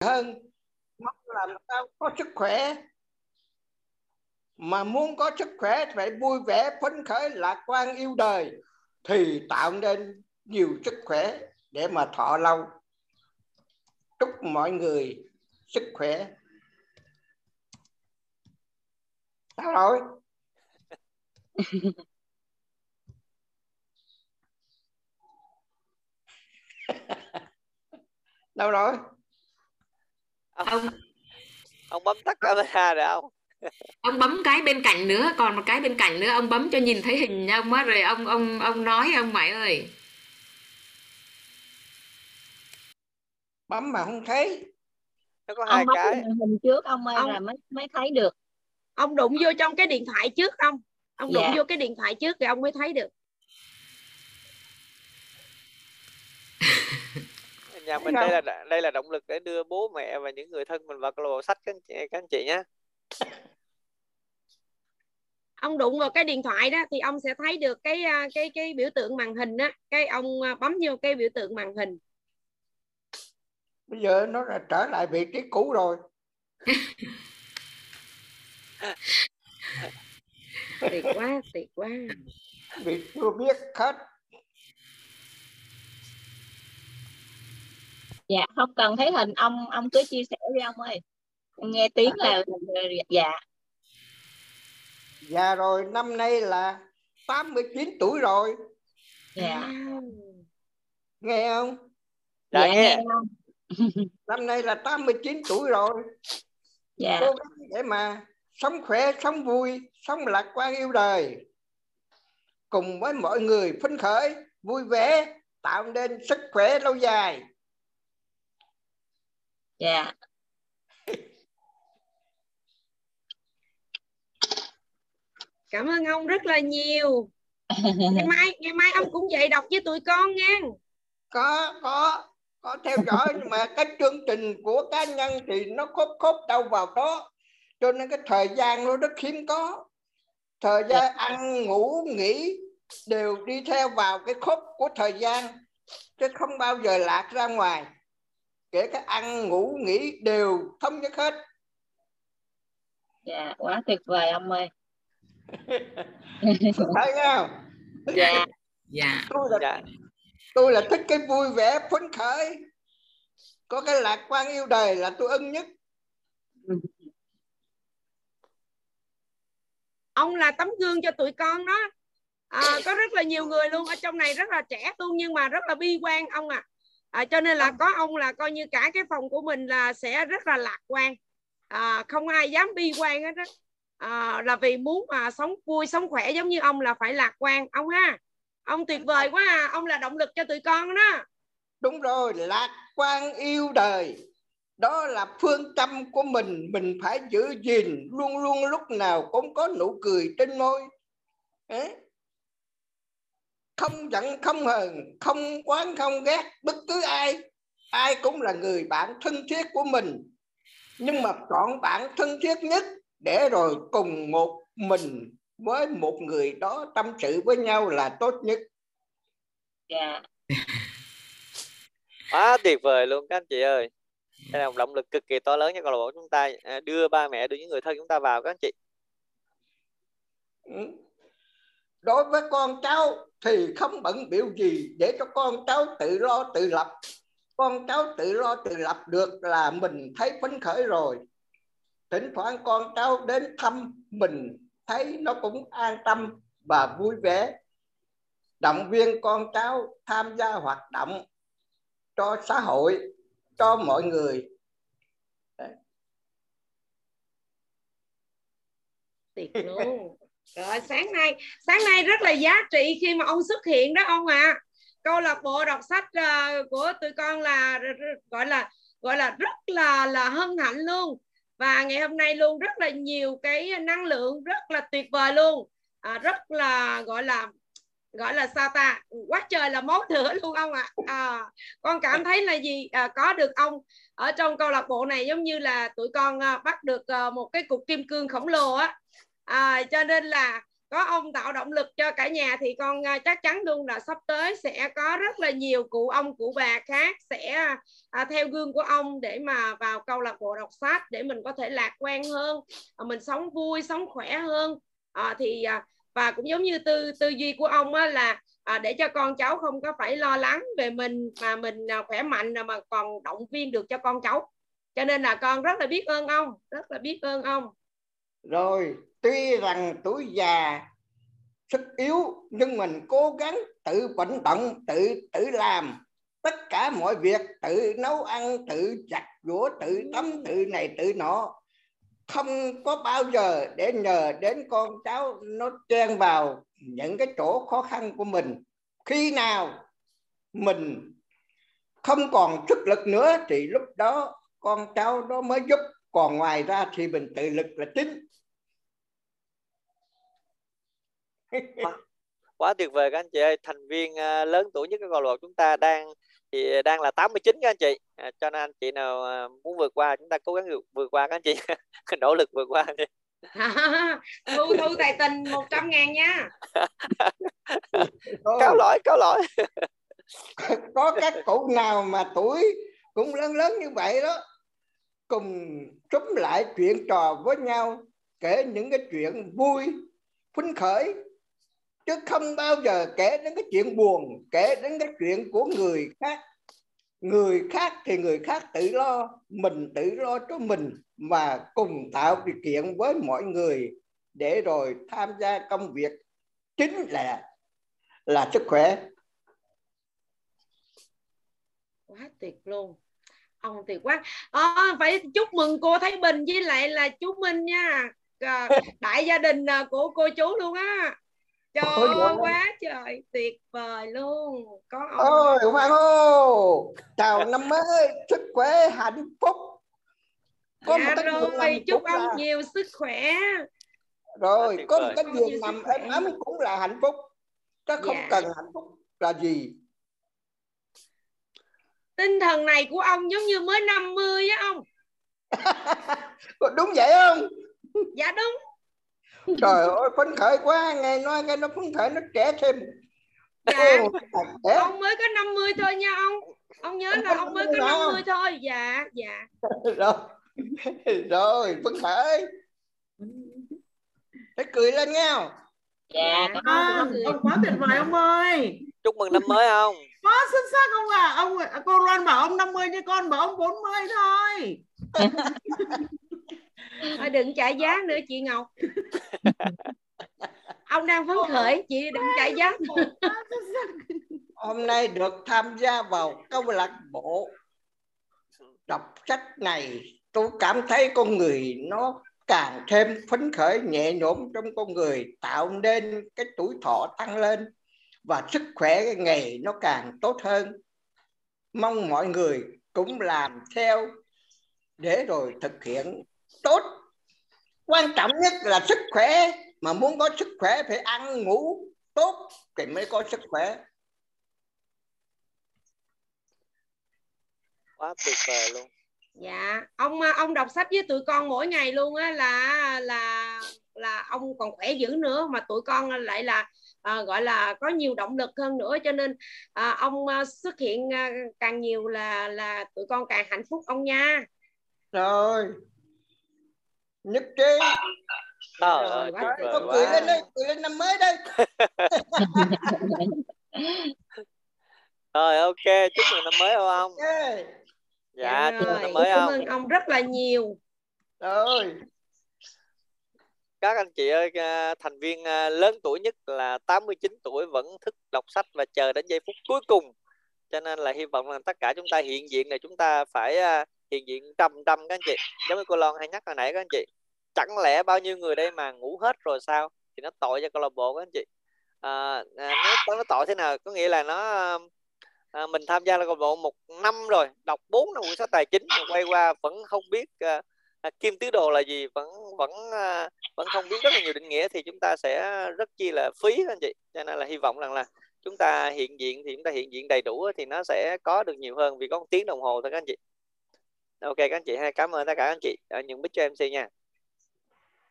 hơn. Mong làm sao có sức khỏe. Mà muốn có sức khỏe phải vui vẻ phấn khởi lạc quan yêu đời. Thì tạo nên nhiều sức khỏe để mà thọ lâu. Chúc mọi người sức khỏe. Sao rồi? Đâu rồi ông ông bấm tắt camera rồi không? ông bấm cái bên cạnh nữa còn một cái bên cạnh nữa ông bấm cho nhìn thấy hình ông á rồi ông ông ông nói ông mày ơi. Bấm mà không thấy. Nó có hai ông bấm cái. cái hình trước ông ơi Ông- là mới mới thấy được. Ông đụng vô trong cái điện thoại trước không? Ông đụng Dạ. vô cái điện thoại trước thì ông mới thấy được nhà mình đây là đây là động lực để đưa bố mẹ và những người thân mình vào câu lạc bộ sách các anh chị, các anh chị nhé ông đụng vào cái điện thoại đó thì ông sẽ thấy được cái à, cái cái biểu tượng màn hình á. Cái ông à, bấm vô cái biểu tượng màn hình. Bây giờ nó đã trở lại vị trí cũ rồi. Tuyệt quá tuyệt quá. Vì chưa biết hết dạ không cần thấy hình. Ông ông cứ chia sẻ đi ông ơi. Nghe tiếng là dạ. Già rồi năm nay là 89 tuổi rồi. Dạ. Nghe không? Dạ, dạ nghe. nghe năm nay là 89 tuổi rồi. Dạ. Cố gắng để mà sống khỏe sống vui sống lạc quan yêu đời. Cùng với mọi người phấn khởi vui vẻ tạo nên sức khỏe lâu dài dạ cảm ơn ông rất là nhiều. Ngày mai ngày mai ông cũng dạy đọc với tụi con nha. Có có có theo dõi nhưng mà cái chương trình của cá nhân thì nó khớp khớp đâu vào đó. Cho nên cái thời gian nó rất hiếm có. Thời gian ăn ngủ nghỉ đều đi theo vào cái khớp của thời gian chứ không bao giờ lạc ra ngoài kể cả ăn ngủ nghỉ đều thống nhất hết. Dạ quá tuyệt vời ông ơi. Thấy không? Dạ dạ. tôi là dạ. tôi là thích cái vui vẻ phấn khởi. Có cái lạc quan yêu đời là tôi ưng nhất. Ông là tấm gương cho tụi con đó. À, có rất là nhiều người luôn. Ở trong này rất là trẻ luôn nhưng mà rất là bi quan ông à. À cho nên là có ông là coi như cả cái phòng của mình là sẽ rất là lạc quan. À, không ai dám bi quan hết đó à, là vì muốn mà sống vui sống khỏe giống như ông là phải lạc quan ông ha. Ông tuyệt vời quá à. Ông là động lực cho tụi con đó. Đúng rồi lạc quan yêu đời. Đó là phương châm của mình. Mình phải giữ gìn. Luôn luôn lúc nào cũng có nụ cười trên môi. Đấy. Không giận không hờn không quán không ghét bất cứ ai. Ai cũng là người bạn thân thiết của mình. Nhưng mà chọn bạn thân thiết nhất để rồi cùng một mình với một người đó tâm sự với nhau là tốt nhất. Dạ. Quá tuyệt vời luôn các anh chị ơi. Đây là một động lực cực kỳ to lớn cho câu lạc bộ chúng ta. À, đưa ba mẹ đưa những người thân chúng ta vào các anh chị. Ừ đối với con cháu thì không bận biểu gì, để cho con cháu tự lo, tự lập. Con cháu tự lo, tự lập được là mình thấy phấn khởi rồi. Thỉnh thoảng con cháu đến thăm mình, thấy nó cũng an tâm và vui vẻ. Động viên con cháu tham gia hoạt động cho xã hội, cho mọi người. Tuyệt luôn rồi sáng nay sáng nay rất là giá trị khi mà ông xuất hiện đó ông ạ. À. câu lạc bộ đọc sách uh, của tụi con là gọi là gọi là rất là là hân hạnh luôn. Và ngày hôm nay luôn rất là nhiều cái năng lượng rất là tuyệt vời luôn. À, rất là gọi là gọi là sao ta? Quá trời là máu thửa luôn ông ạ. À. à, con cảm thấy là gì? À, có được ông ở trong câu lạc bộ này giống như là tụi con à, bắt được à, một cái cục kim cương khổng lồ á à, cho nên là có ông tạo động lực cho cả nhà thì con ờ, chắc chắn luôn là sắp tới sẽ có rất là nhiều cụ ông cụ bà khác sẽ à, theo gương của ông để mà vào câu lạc bộ đọc sách để mình có thể lạc quan hơn à, mình sống vui sống khỏe hơn. À, thì à, và cũng giống như tư tư duy của ông á, là à, để cho con cháu không có phải lo lắng về mình mà mình à, khỏe mạnh mà còn động viên được cho con cháu. Cho nên là con rất là biết ơn ông rất là biết ơn ông. Rồi tuy rằng tuổi già, sức yếu, nhưng mình cố gắng tự vận động, tự tự làm. Tất cả mọi việc, tự nấu ăn, tự giặt giũa tự tắm, tự này, tự nọ. Không có bao giờ để nhờ đến con cháu nó chen vào những cái chỗ khó khăn của mình. Khi nào mình không còn sức lực nữa thì lúc đó con cháu nó mới giúp. Còn ngoài ra thì mình tự lực là chính. Quá, quá tuyệt vời các anh chị ơi. Thành viên uh, lớn tuổi nhất cái câu lạc bộ chúng ta đang thì đang là 89 các anh chị. À, cho nên anh chị nào uh, muốn vượt qua chúng ta cố gắng vượt qua các anh chị. Nỗ lực vượt qua đi. Thu thu tài tình 100 ngàn nha. Cáo lỗi cáo lỗi. Có các cụ nào mà tuổi cũng lớn lớn như vậy đó cùng trúm lại chuyện trò với nhau kể những cái chuyện vui phấn khởi chứ không bao giờ kể đến cái chuyện buồn kể đến cái chuyện của người khác. Người khác thì người khác tự lo mình tự lo cho mình mà cùng tạo điều kiện với mọi người để rồi tham gia công việc chính là là sức khỏe. Quá tuyệt luôn. Ông tuyệt quá. À, phải chúc mừng cô Thái Bình với lại là chú Minh nha. Ờ, đại gia đình ờ, của cô chú luôn á trời ơi quá trời tuyệt vời luôn. Có ông ôi Hoàng ơi. Chào năm mới sức khỏe hạnh phúc. Có dạ một rồi chúc ông là... nhiều sức khỏe. Rồi có một cái giường nằm êm ấm cũng là hạnh phúc. Chứ không dạ. cần hạnh phúc là gì. Tinh thần này của ông giống như mới 50 á ông. Đúng vậy không? Dạ đúng trời ơi phấn khởi quá nghe nói nghe nó phấn khởi nó trẻ thêm. Dạ. Ồ, ông mới có 50 thôi nha ông. Ông nhớ là ông mới có 50 thôi. Dạ dạ. Rồi rồi phấn khởi. Phải cười lên nha dạ à, ông quá tuyệt vời ông ơi. Chúc mừng năm mới không? Có xuất sắc không ạ? À? ông cô Loan bảo ông 50 như con bảo ông 40 thôi thôi đừng trả giá nữa chị Ngọc. Ông đang phấn khởi chị đừng trả giá. Hôm nay được tham gia vào câu lạc bộ đọc sách này tôi cảm thấy con người nó càng thêm phấn khởi nhẹ nhõm trong con người tạo nên cái tuổi thọ tăng lên và sức khỏe cái ngày nó càng tốt hơn. Mong mọi người cũng làm theo để rồi thực hiện tốt. Quan trọng nhất là sức khỏe. Mà muốn có sức khỏe phải ăn ngủ tốt thì mới có sức khỏe. Quá tuyệt vời luôn. Dạ. Ông ông đọc sách với tụi con mỗi ngày luôn á là là là ông còn khỏe dữ nữa. Mà tụi con lại là à, gọi là có nhiều động lực hơn nữa. Cho nên à, ông à, xuất hiện à, càng nhiều là là tụi con càng hạnh phúc ông nha. Rồi nhất trí Trời ơi, có cười lên đây, cười lên năm mới đây. rồi ok, chúc mừng năm mới không ông? Okay. Dạ, dạ chúc mừng năm mới không? Cảm ơn ông rất là nhiều. Rồi. Các anh chị ơi, à, thành viên à, lớn tuổi nhất là 89 tuổi vẫn thức đọc sách và chờ đến giây phút cuối cùng. Cho nên là hy vọng là tất cả chúng ta hiện diện này chúng ta phải à, hiện diện trăm trăm các anh chị. Giống như cô Loan hay nhắc hồi nãy các anh chị chẳng lẽ bao nhiêu người đây mà ngủ hết rồi sao? Thì nó tội cho câu lạc bộ các anh chị. À, à nó nó tội thế nào? Có nghĩa là nó à, mình tham gia câu lạc bộ một năm rồi đọc bốn năm quyển sách tài chính mà quay qua vẫn không biết à, à, kim tứ đồ là gì vẫn vẫn à, vẫn không biết rất là nhiều định nghĩa thì chúng ta sẽ rất chi là phí các anh chị. Cho nên là hy vọng rằng là chúng ta hiện diện thì chúng ta hiện diện đầy đủ thì nó sẽ có được nhiều hơn vì có một tiếng đồng hồ thôi các anh chị. Ok các anh chị hay cảm ơn tất cả các anh chị. Ờ, Ở những bích cho mc nha.